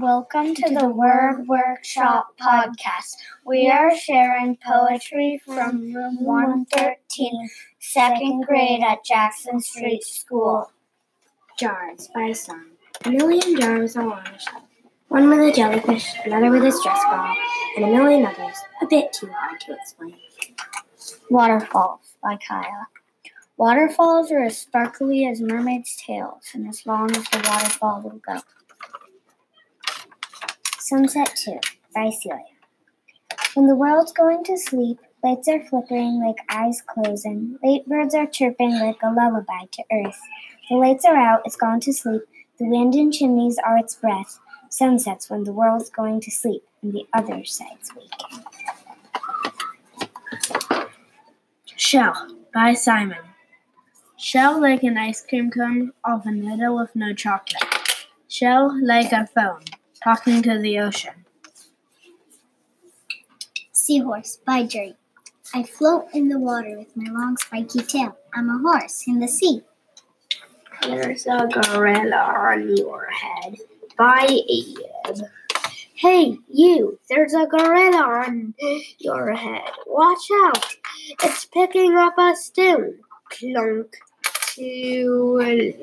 Welcome to the Word Workshop podcast. We are sharing poetry from room 113, second grade at Jackson Street School. Jars by Sun. A million jars are on a shelf. One with a jellyfish, another with a stress ball, and a million others, a bit too hard to explain. Waterfalls by Kaya. Waterfalls are as sparkly as mermaids' tails, and as long as the waterfall will go. Sunset 2 by Celia. When the world's going to sleep, lights are flickering like eyes closing. Late birds are chirping like a lullaby to earth. The lights are out, it's gone to sleep. The wind and chimneys are its breath. Sunsets when the world's going to sleep and the other side's waking. Shell by Simon. Shell like an ice cream cone of vanilla with no chocolate. Shell like a phone talking to the ocean. Seahorse by Jerry. I float in the water with my long spiky tail. I'm a horse in the sea. There's a gorilla on your head by Eve. Hey, you, there's a gorilla on your head. Watch out. It's picking up a stone. Clunk. Too late.